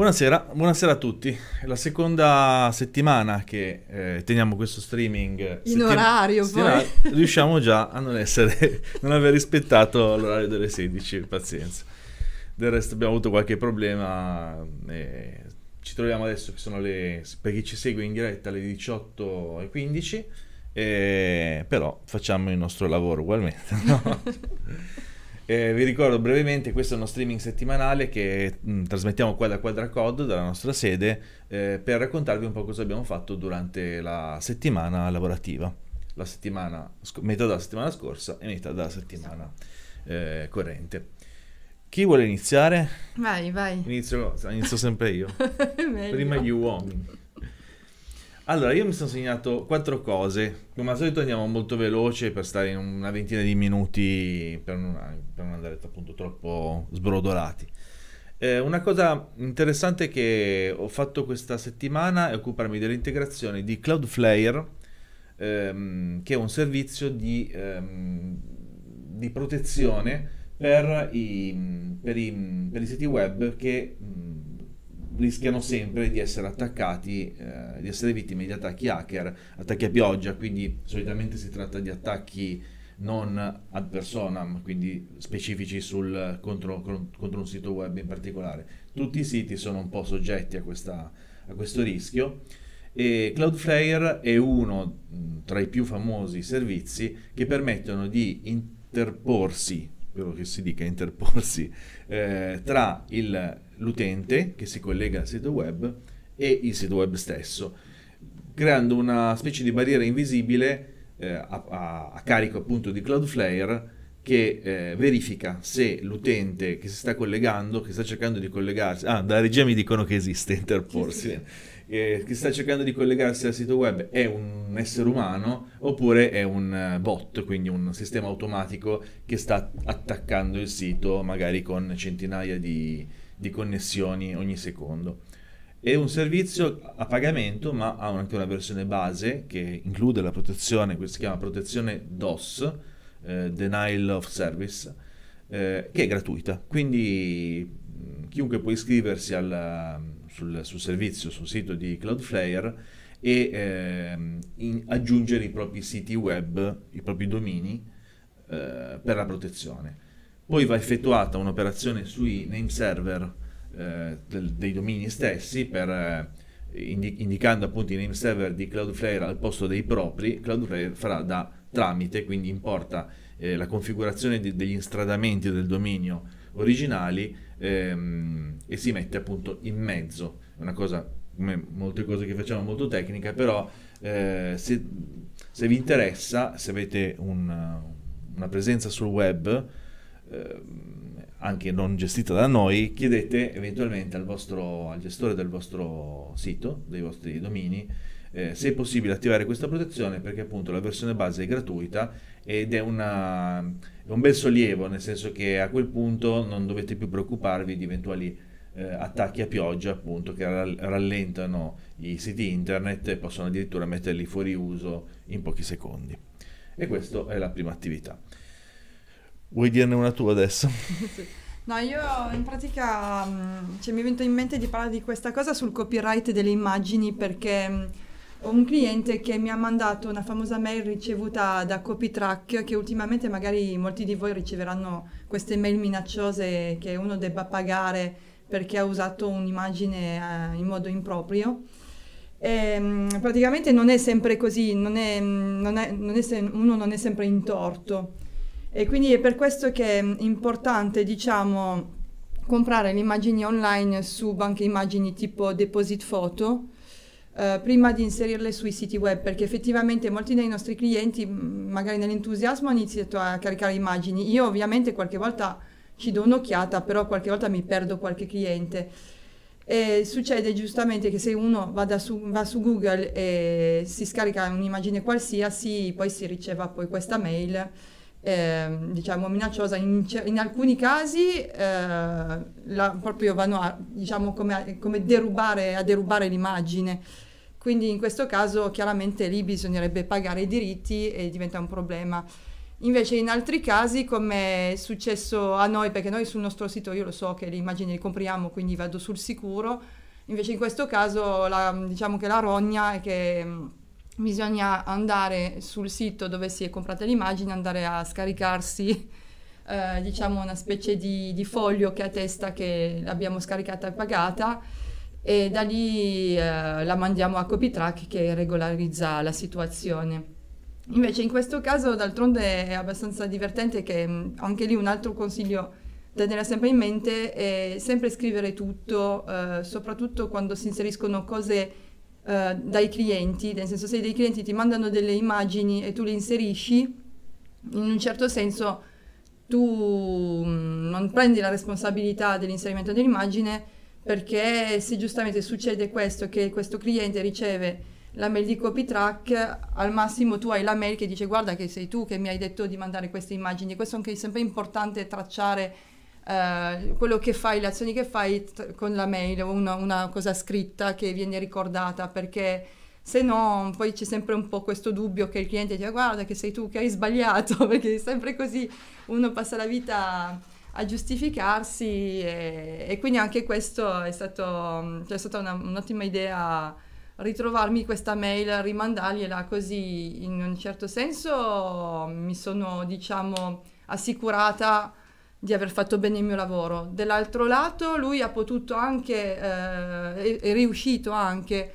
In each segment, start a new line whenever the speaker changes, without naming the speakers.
Buonasera, buonasera, a tutti. È la seconda settimana che eh, teniamo questo streaming.
In settim- orario
poi. Riusciamo già a non essere, non aver rispettato l'orario delle 16, pazienza. Del resto abbiamo avuto qualche problema e ci troviamo adesso che sono le, per chi ci segue in diretta, le 18.15, e, però facciamo il nostro lavoro ugualmente. No? Eh, vi ricordo brevemente, questo è uno streaming settimanale che mh, mm, trasmettiamo qua da Quadracode, dalla nostra sede, eh, per raccontarvi un po' cosa abbiamo fatto durante la settimana lavorativa. La settimana, metà della settimana scorsa e metà della settimana eh, corrente. Chi vuole iniziare?
Vai, vai.
Inizio, inizio sempre io. Prima gli uomini. Allora, io mi sono segnato quattro cose. Come al solito andiamo molto veloce per stare in una ventina di minuti per non, per non andare appunto troppo sbrodolati. Eh, una cosa interessante che ho fatto questa settimana è occuparmi dell'integrazione di Cloudflare, ehm, che è un servizio di, ehm, di protezione per i, per, i, per i, siti web che rischiano sempre di essere attaccati, eh, di essere vittime di attacchi hacker, attacchi a pioggia, quindi solitamente si tratta di attacchi non ad personam, quindi specifici sul, contro, contro, un sito web in particolare. Tutti i siti sono un po' soggetti a, questa, a questo rischio e Cloudflare è uno tra i più famosi servizi che permettono di interporsi, quello che si dica interporsi, eh, tra il l'utente che si collega al sito web e il sito web stesso, creando una specie di barriera invisibile eh, a, a, a, carico appunto di Cloudflare che eh, verifica se l'utente che si sta collegando, che sta cercando di collegarsi, ah, da regia mi dicono che esiste interporsi, eh, che sta cercando di collegarsi al sito web è un essere umano oppure è un eh, bot, quindi un sistema automatico che sta attaccando il sito magari con centinaia di, di connessioni ogni secondo. È un servizio a pagamento, ma ha anche una versione base che include la protezione, che si chiama protezione DOS, eh, Denial of Service, eh, che è gratuita. Quindi chiunque può iscriversi al, sul, sul, servizio, sul sito di Cloudflare e eh, in, aggiungere i propri siti web, i propri domini eh, per la protezione poi va effettuata un'operazione sui name server eh, del, dei domini stessi per, eh, indi, indicando appunto i name server di Cloudflare al posto dei propri, Cloudflare farà da tramite, quindi importa eh, la configurazione di, degli instradamenti del dominio originali ehm, e si mette appunto in mezzo. È una cosa, come molte cose che facciamo, molto tecnica, però eh, se, se, vi interessa, se avete un, una presenza sul web, anche non gestita da noi, chiedete eventualmente al, vostro, al gestore del vostro sito, dei vostri domini, eh, se è possibile attivare questa protezione perché appunto la versione base è gratuita ed è, una, è un bel sollievo, nel senso che a quel punto non dovete più preoccuparvi di eventuali eh, attacchi a pioggia appunto che rallentano i siti internet e possono addirittura metterli fuori uso in pochi secondi. E questa è la prima attività. Vuoi dirne una tua adesso?
No, io in pratica mm, cioè, mi è venuto in mente di parlare di questa cosa sul copyright delle immagini perché mm, ho un cliente che mi ha mandato una famosa mail ricevuta da CopyTrack che ultimamente magari molti di voi riceveranno queste mail minacciose che uno debba pagare perché ha usato un'immagine eh, in modo improprio. E, mm, praticamente non è sempre così, non è, non è, non è uno non è sempre in torto. E quindi è per questo che è importante, diciamo, comprare le immagini online su banche immagini tipo Deposit Photo eh, prima di inserirle sui siti web, perché effettivamente molti dei nostri clienti, magari nell'entusiasmo, hanno iniziato a caricare immagini. Io ovviamente qualche volta ci do un'occhiata, però qualche volta mi perdo qualche cliente. E succede giustamente che se uno su, va su Google e si scarica un'immagine qualsiasi, poi si riceva poi questa mail eh, diciamo minacciosa. In, in alcuni casi eh, la, proprio vanno a, diciamo come, come derubare, a derubare l'immagine. Quindi in questo caso chiaramente lì bisognerebbe pagare i diritti e diventa un problema. Invece in altri casi, come è successo a noi, perché noi sul nostro sito io lo so che le immagini le compriamo, quindi vado sul sicuro, invece in questo caso la, diciamo che la rogna è che bisogna andare sul sito dove si è comprata l'immagine, andare a scaricarsi eh, diciamo una specie di, di, foglio che attesta che l'abbiamo scaricata e pagata e da lì eh, la mandiamo a CopyTrack che regolarizza la situazione. Invece in questo caso d'altronde è abbastanza divertente che mm, anche lì un altro consiglio da tenere sempre in mente è sempre scrivere tutto, eh, soprattutto quando si inseriscono cose eh, dai clienti, nel senso se dei clienti ti mandano delle immagini e tu le inserisci, in un certo senso tu mm, non prendi la responsabilità dell'inserimento dell'immagine perché se giustamente succede questo, che questo cliente riceve la mail di copy track, al massimo tu hai la mail che dice guarda che sei tu che mi hai detto di mandare queste immagini. Questo è sempre importante tracciare eh, quello che fai, le azioni che fai t- con la mail, una, una cosa scritta che viene ricordata perché se no poi c'è sempre un po' questo dubbio che il cliente dice guarda che sei tu che hai sbagliato perché sempre così uno passa la vita a giustificarsi e, e quindi anche questo è stato, cioè è stata una, un'ottima idea ritrovarmi questa mail, rimandargliela così in un certo senso mi sono diciamo assicurata di aver fatto bene il mio lavoro. Dall'altro lato lui ha potuto anche, eh, è, riuscito anche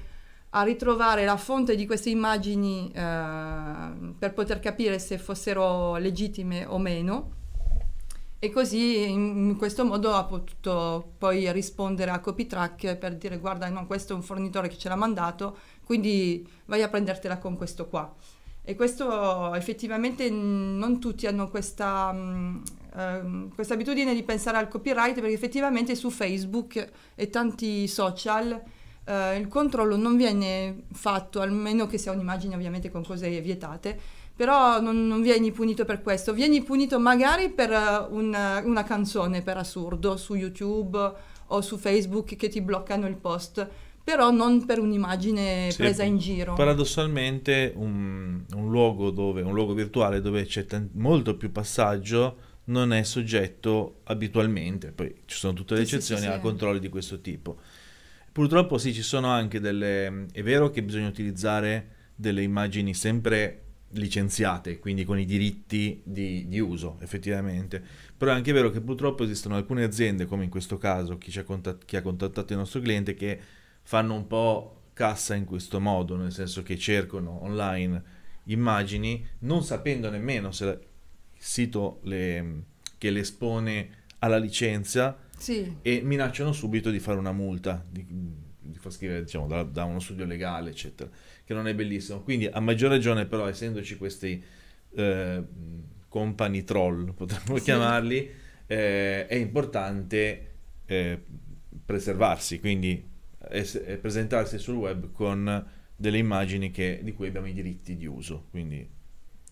a ritrovare la fonte di queste immagini eh, per poter capire se fossero legittime o meno e così in questo modo ha potuto poi rispondere a CopyTrack per dire guarda no, questo è un fornitore che ce l'ha mandato, quindi vai a prendertela con questo qua. E questo effettivamente non tutti hanno questa, uh, questa abitudine di pensare al copyright perché effettivamente su Facebook e tanti social uh, il controllo non viene fatto, almeno che sia un'immagine ovviamente con cose vietate, però non, non, vieni punito per questo, vieni punito magari per uh, un, una canzone per assurdo su YouTube o su Facebook che ti bloccano il post, però non per un'immagine sì, presa in giro.
Paradossalmente un, un, luogo dove, un luogo virtuale dove c'è t- molto più passaggio non è soggetto abitualmente, poi ci sono tutte le sì, eccezioni sì, a controlli di questo tipo. Purtroppo sì, ci sono anche delle... è vero che bisogna utilizzare delle immagini sempre licenziate, quindi con i diritti di, di, uso effettivamente. Però è anche vero che purtroppo esistono alcune aziende, come in questo caso chi, contat- chi ha contattato il nostro cliente, che fanno un po' cassa in questo modo, nel senso che cercano online immagini non sapendo nemmeno se sito le, che le espone alla licenza sì. e minacciano subito di fare una multa, di, di far scrivere diciamo, da, da uno studio legale, eccetera che non è bellissimo. Quindi a maggior ragione però, essendoci questi eh, company troll, potremmo sì. chiamarli, eh, è importante eh, preservarsi, quindi es- presentarsi sul web con delle immagini che, di cui abbiamo i diritti di uso. Quindi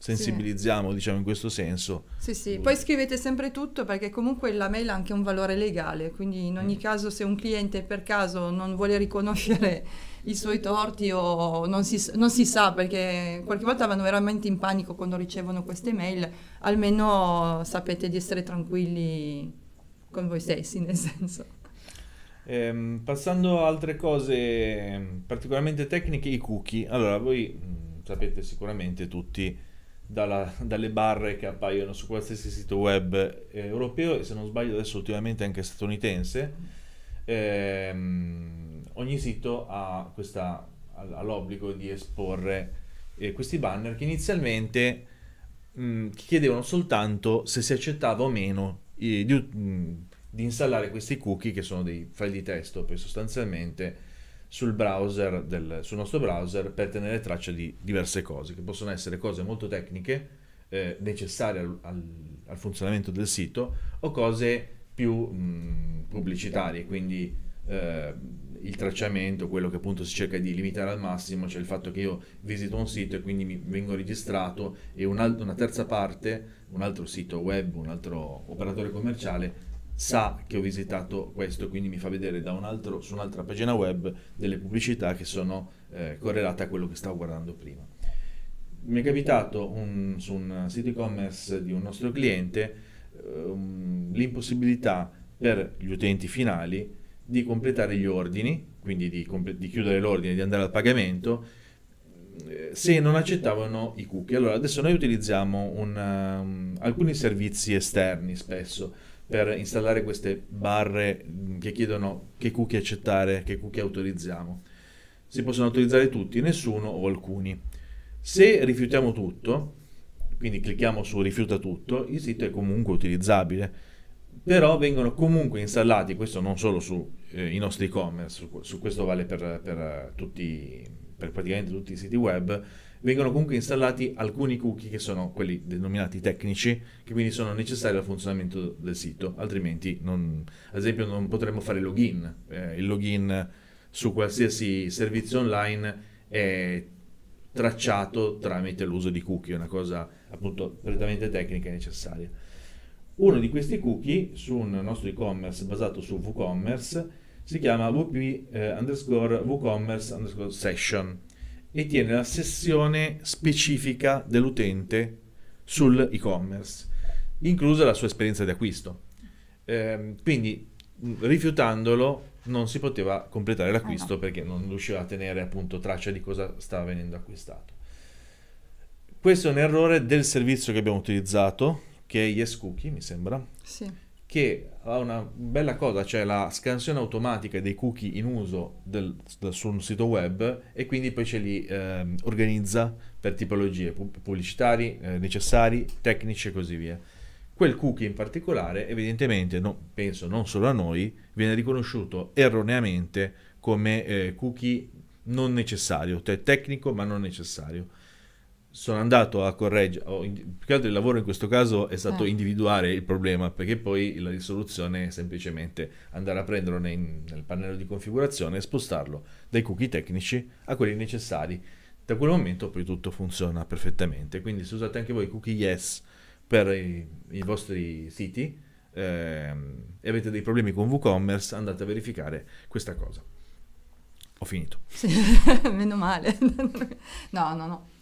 sensibilizziamo, sì. diciamo, in questo senso.
Sì, sì. Poi scrivete sempre tutto perché comunque la mail ha anche un valore legale, quindi in ogni mm. caso se un cliente per caso non vuole riconoscere i suoi torti o non si, non si, sa perché qualche volta vanno veramente in panico quando ricevono queste mail, almeno sapete di essere tranquilli con voi stessi, nel senso.
Eh, passando a altre cose particolarmente tecniche, i cookie. Allora, voi mh, mm, sapete sicuramente tutti dalla, dalle barre che appaiono su qualsiasi sito web eh, europeo e se non sbaglio adesso ultimamente anche statunitense, ehm, ogni sito ha, questa, ha l'obbligo di esporre eh, questi banner che inizialmente mh, chiedevano soltanto se si accettava o meno eh, di, mh, di installare questi cookie che sono dei file di testo poi sostanzialmente sul browser del, sul nostro browser per tenere traccia di diverse cose, che possono essere cose molto tecniche, eh, necessarie al, al, al, funzionamento del sito, o cose più mh, pubblicitarie, quindi eh, il tracciamento, quello che appunto si cerca di limitare al massimo, cioè il fatto che io visito un sito e quindi mi vengo registrato e un alt- una terza parte, un altro sito web, un altro operatore commerciale sa che ho visitato questo, quindi mi fa vedere un altro, su un'altra pagina web delle pubblicità che sono eh, correlate a quello che stavo guardando prima. mi è capitato un, su un sito e-commerce di un nostro cliente um, l'impossibilità per gli utenti finali di completare gli ordini, quindi di, di chiudere l'ordine, di andare al pagamento, eh, se non accettavano i cookie. Allora, adesso noi utilizziamo una, um, alcuni servizi esterni spesso per installare queste barre mm, che chiedono che cookie accettare, che cookie autorizziamo. Si possono autorizzare tutti, nessuno o alcuni. Se rifiutiamo tutto, quindi clicchiamo su rifiuta tutto, il sito è comunque utilizzabile, però vengono comunque installati, questo non solo sui eh, nostri e-commerce, su, su, questo vale per, per, tutti, per praticamente tutti i siti web, vengono comunque installati alcuni cookie che sono quelli denominati tecnici, che quindi sono necessari al funzionamento del sito, altrimenti non, ad esempio non potremmo fare login, eh, il login su qualsiasi servizio online è tracciato tramite l'uso di cookie, una cosa appunto prettamente tecnica e necessaria. Uno di questi cookie su un nostro e-commerce basato su WooCommerce si chiama wp eh, underscore WooCommerce underscore session e tiene la sessione specifica dell'utente sul e-commerce, inclusa la sua esperienza di acquisto. Eh, quindi rifiutandolo non si poteva completare l'acquisto ah, perché non riusciva a tenere appunto traccia di cosa stava venendo acquistato. Questo è un errore del servizio che abbiamo utilizzato, che è Yes Cookie, mi sembra.
Sì.
Che ha una bella cosa, cioè la scansione automatica dei cookie in uso del, del, su un sito web e quindi poi ce li eh, organizza per tipologie pubblicitari, eh, necessari, tecnici e così via. Quel cookie in particolare, evidentemente, no, penso non solo a noi, viene riconosciuto erroneamente come eh, cookie non necessario, cioè tecnico ma non necessario. Sono andato a correggere, più che altro il lavoro in questo caso è stato eh. individuare il problema, perché poi la risoluzione è semplicemente andare a prenderlo nei, nel pannello di configurazione e spostarlo dai cookie tecnici a quelli necessari. Da quel momento poi tutto funziona perfettamente, quindi se usate anche voi cookie yes per i, i vostri siti ehm, e avete dei problemi con WooCommerce, andate a verificare questa cosa. Ho finito.
Sì, meno male. no, no, no.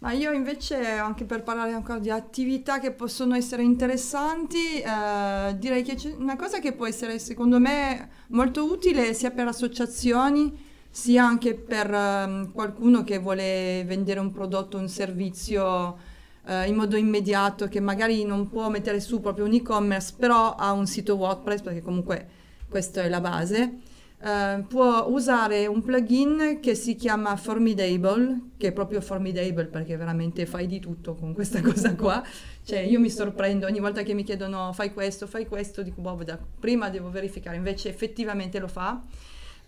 Ma io invece, anche per parlare ancora di attività che possono essere interessanti, eh, direi che c'è una cosa che può essere secondo me molto utile sia per associazioni, sia anche per eh, qualcuno che vuole vendere un prodotto, un servizio eh, in modo immediato, che magari non può mettere su proprio un e-commerce, però ha un sito WordPress, perché comunque questa è la base. Uh, può usare un plugin che si chiama Formidable, che è proprio formidable perché veramente fai di tutto con questa cosa qua. Cioè, io mi sorprendo ogni volta che mi chiedono fai questo, fai questo, dico boh, da, prima devo verificare, invece effettivamente lo fa.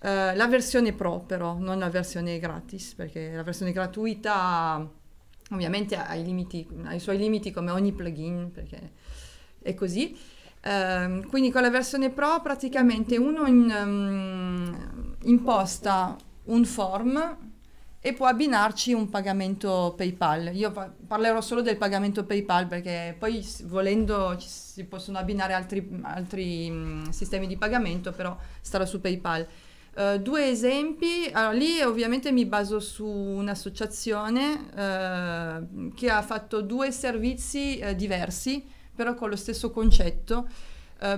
Uh, la versione pro però, non la versione gratis, perché la versione gratuita Ovviamente ha i, limiti, ha i suoi limiti come ogni plugin, perché è così. Uh, quindi con la versione Pro praticamente uno in, um, imposta un form e può abbinarci un pagamento PayPal. Io pa- parlerò solo del pagamento PayPal perché poi volendo si possono abbinare altri, altri um, sistemi di pagamento, però starò su PayPal. Uh, due esempi, allora, lì ovviamente mi baso su un'associazione uh, che ha fatto due servizi uh, diversi, però con lo stesso concetto.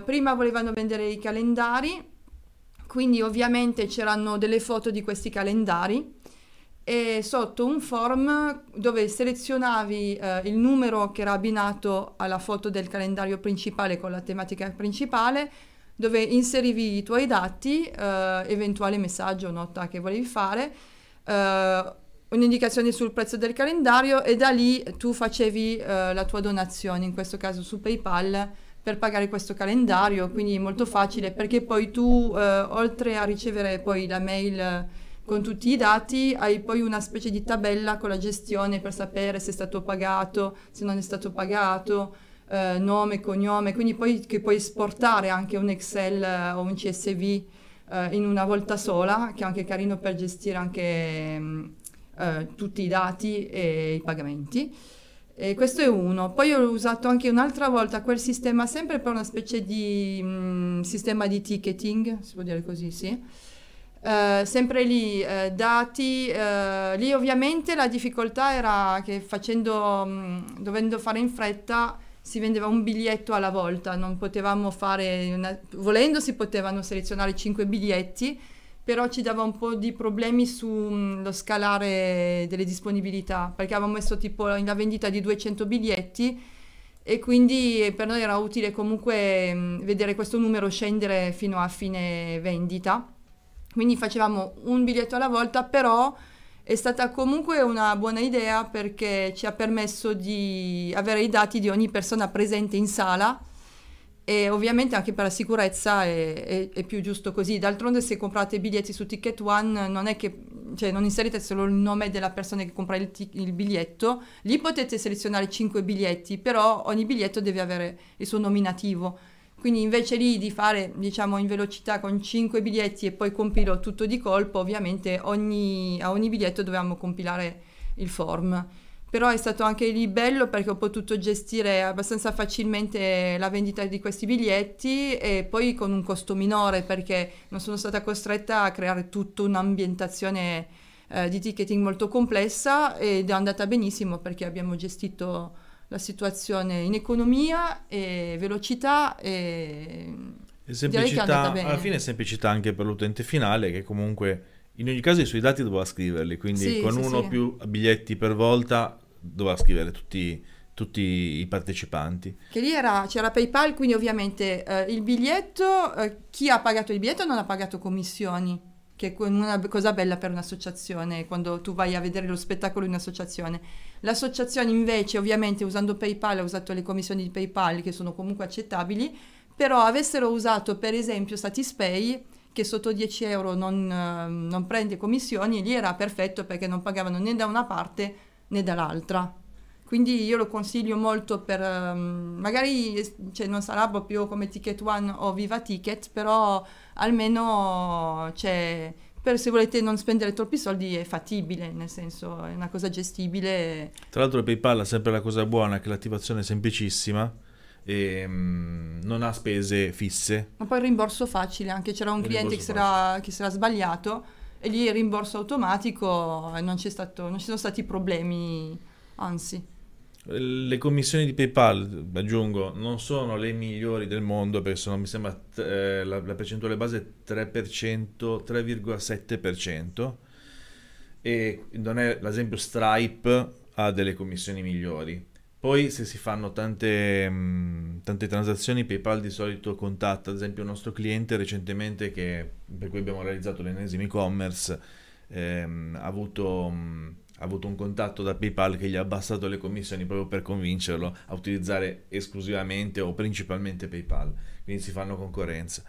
prima volevano vendere i calendari, quindi ovviamente c'erano delle foto di questi calendari e sotto un form dove selezionavi il numero che era abbinato alla foto del calendario principale con la tematica principale, dove inserivi i tuoi dati, eh, eventuale messaggio nota che volevi fare, eh, un'indicazione sul prezzo del calendario e da lì tu facevi eh, la tua donazione, in questo caso su PayPal, per pagare questo calendario, quindi molto facile perché poi tu, eh, oltre a ricevere poi la mail con tutti i dati, hai poi una specie di tabella con la gestione per sapere se è stato pagato, se non è stato pagato eh, nome, cognome, quindi poi che puoi esportare anche un Excel eh, o un CSV eh, in una volta sola, che è anche carino per gestire anche mh, mm, eh, tutti i dati e i pagamenti. E questo è uno. Poi ho usato anche un'altra volta quel sistema, sempre per una specie di mh, mm, sistema di ticketing, si può dire così, sì. Uh, sempre lì, uh, dati, uh, lì ovviamente la difficoltà era che facendo, mh, dovendo fare in fretta, si vendeva un biglietto alla volta, non potevamo fare, una, volendo si potevano selezionare 5 biglietti, però ci dava un po' di problemi sullo scalare delle disponibilità, perché avevamo messo tipo la vendita di 200 biglietti e quindi per noi era utile comunque mh, vedere questo numero scendere fino a fine vendita. Quindi facevamo un biglietto alla volta, però è stata comunque una buona idea perché ci ha permesso di avere i dati di ogni persona presente in sala e ovviamente anche per la sicurezza è, è, è, più giusto così. D'altronde se comprate biglietti su Ticket One non è che cioè, non inserite solo il nome della persona che compra il, t- il, biglietto, lì potete selezionare 5 biglietti, però ogni biglietto deve avere il suo nominativo. Quindi invece lì di fare diciamo in velocità con 5 biglietti e poi compilo tutto di colpo, ovviamente ogni, a ogni biglietto dovevamo compilare il form però è stato anche lì bello perché ho potuto gestire abbastanza facilmente la vendita di questi biglietti e poi con un costo minore perché non sono stata costretta a creare tutta un'ambientazione eh, di ticketing molto complessa ed è andata benissimo perché abbiamo gestito la situazione in economia e velocità e,
e semplicità, alla fine semplicità anche per l'utente finale che comunque in ogni caso i suoi dati doveva scriverli, quindi sì, con sì, uno o sì. più biglietti per volta doveva scrivere tutti, tutti i partecipanti.
Che lì era, c'era PayPal, quindi ovviamente eh, il biglietto, eh, chi ha pagato il biglietto non ha pagato commissioni, che è una cosa bella per un'associazione, quando tu vai a vedere lo spettacolo in un'associazione. L'associazione invece, ovviamente usando PayPal, ha usato le commissioni di PayPal che sono comunque accettabili, però avessero usato per esempio Satispay, che sotto 10 euro non, eh, non prende commissioni, lì era perfetto perché non pagavano né da una parte né dall'altra. Quindi io lo consiglio molto per, um, magari cioè, non sarà proprio come Ticket One o Viva Ticket, però almeno cioè, per se volete non spendere troppi soldi è fattibile, nel senso è una cosa gestibile.
Tra l'altro PayPal ha sempre la cosa buona che l'attivazione è semplicissima e um, non ha spese fisse.
Ma poi il rimborso facile, anche c'era un il cliente che si, era, che si era sbagliato e lì il rimborso automatico e non, stato, non ci sono stati problemi, anzi.
Le commissioni di PayPal, aggiungo, non sono le migliori del mondo perché sono, mi sembra eh, la, la, percentuale base è 3%, 3,7% e non è l'esempio Stripe ha delle commissioni migliori. Poi se si fanno tante, mh, mm, tante, transazioni, PayPal di solito contatta, ad esempio, il nostro cliente recentemente che, per cui abbiamo realizzato l'ennesimo e-commerce, ehm, ha, avuto, mh, mm, ha avuto un contatto da PayPal che gli ha abbassato le commissioni proprio per convincerlo a utilizzare esclusivamente o principalmente PayPal, quindi si fanno concorrenza.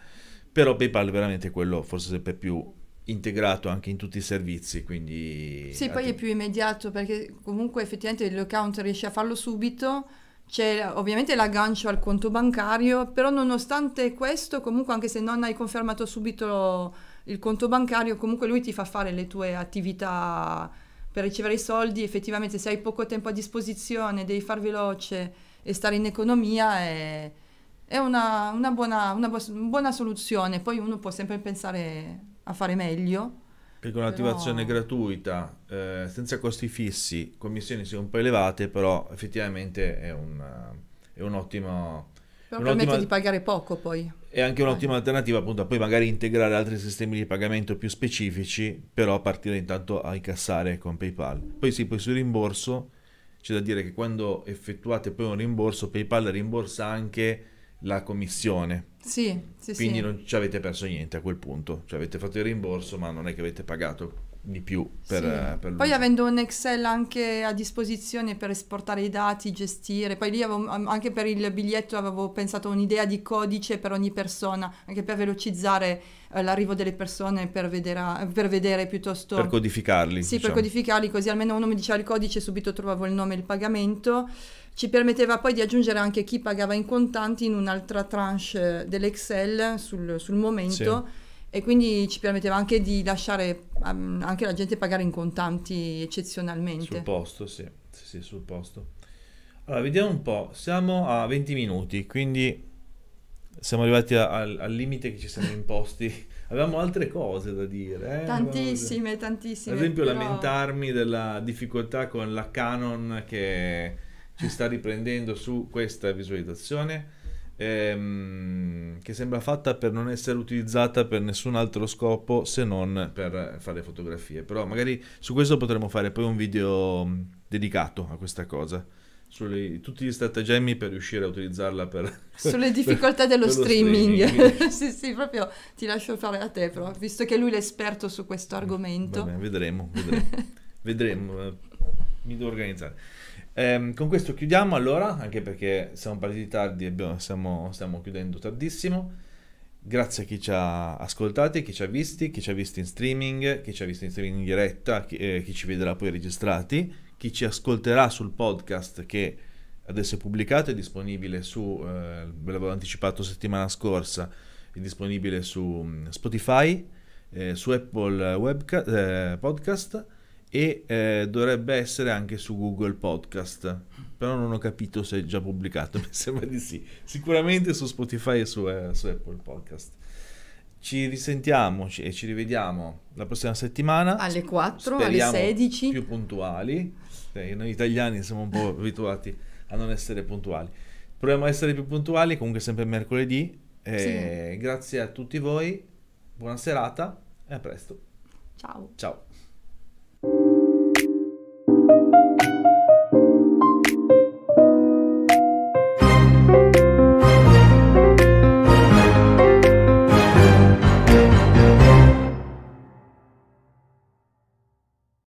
Però PayPal è veramente quello forse sempre più integrato anche in tutti i servizi, quindi...
Sì, poi è più immediato perché comunque effettivamente l'account riesce a farlo subito, c'è ovviamente l'aggancio al conto bancario, però nonostante questo, comunque anche se non hai confermato subito il conto bancario, comunque lui ti fa fare le tue attività per ricevere i soldi, effettivamente se hai poco tempo a disposizione, devi far veloce e stare in economia è, è una, una, buona, una buona soluzione, poi uno può sempre pensare a fare meglio.
Perché un'attivazione però... gratuita, eh, senza costi fissi, commissioni sono un po' elevate, però effettivamente è un, è un ottimo...
Però permette di pagare poco poi.
È anche un'ottima eh. alternativa appunto a poi magari integrare altri sistemi di pagamento più specifici, però partire intanto a incassare con PayPal. Poi sì, poi sul rimborso c'è da dire che quando effettuate poi un rimborso, PayPal rimborsa anche la commissione.
Sì, sì,
Quindi
sì.
non ci avete perso niente a quel punto. Cioè avete fatto il rimborso, ma non è che avete pagato di più per, sì.
uh, per Poi avendo un Excel anche a disposizione per esportare i dati, gestire, poi lì avevo, anche per il biglietto avevo pensato un'idea di codice per ogni persona, anche per velocizzare uh, l'arrivo delle persone per vedere, per vedere piuttosto...
Per codificarli.
Sì, diciamo. per codificarli, così almeno uno mi diceva il codice, subito trovavo il nome e il pagamento ci permetteva poi di aggiungere anche chi pagava in contanti in un'altra tranche dell'Excel sul, sul momento sì. e quindi ci permetteva anche di lasciare um, anche la gente pagare in contanti eccezionalmente.
Sul posto, sì, sì, sì sul posto. Allora, vediamo un po', siamo a 20 minuti, quindi siamo arrivati a, al, al, limite che ci siamo imposti Avevamo altre cose da dire.
Eh? Tantissime, tantissime.
Ad esempio però... lamentarmi della difficoltà con la Canon che ci sta riprendendo su questa visualizzazione ehm, che sembra fatta per non essere utilizzata per nessun altro scopo se non per fare fotografie. Però magari su questo potremmo fare poi un video mm, dedicato a questa cosa. Sulle, tutti gli stratagemmi per riuscire a utilizzarla per
sulle difficoltà dello streaming, streaming. sì sì proprio ti lascio fare a te però visto che lui è l'esperto su questo argomento
Vabbè, vedremo vedremo, vedremo. Eh, mi devo organizzare Ehm, con questo chiudiamo allora, anche perché siamo partiti tardi e stiamo, stiamo chiudendo tardissimo. Grazie a chi ci ha ascoltati, chi ci ha visti, chi ci ha visti in streaming, chi ci ha visto in streaming in diretta, chi, eh, chi ci vedrà poi registrati, chi ci ascolterà sul podcast che adesso è pubblicato, è disponibile su, eh, ve l'avevo anticipato settimana scorsa, è disponibile su mm, Spotify, eh, su Apple Webca- eh, Podcast e eh, dovrebbe essere anche su Google Podcast. Però non ho capito se è già pubblicato mi sembra di sì. Sicuramente su Spotify e su, eh, su Apple Podcast. Ci risentiamo e ci rivediamo la prossima settimana.
Alle 4 Speriamo alle 16
più puntuali. Noi italiani siamo un po' abituati a non essere puntuali. Proviamo a essere più puntuali comunque sempre mercoledì. Sì. grazie a tutti voi. Buona serata e a presto.
Ciao.
Ciao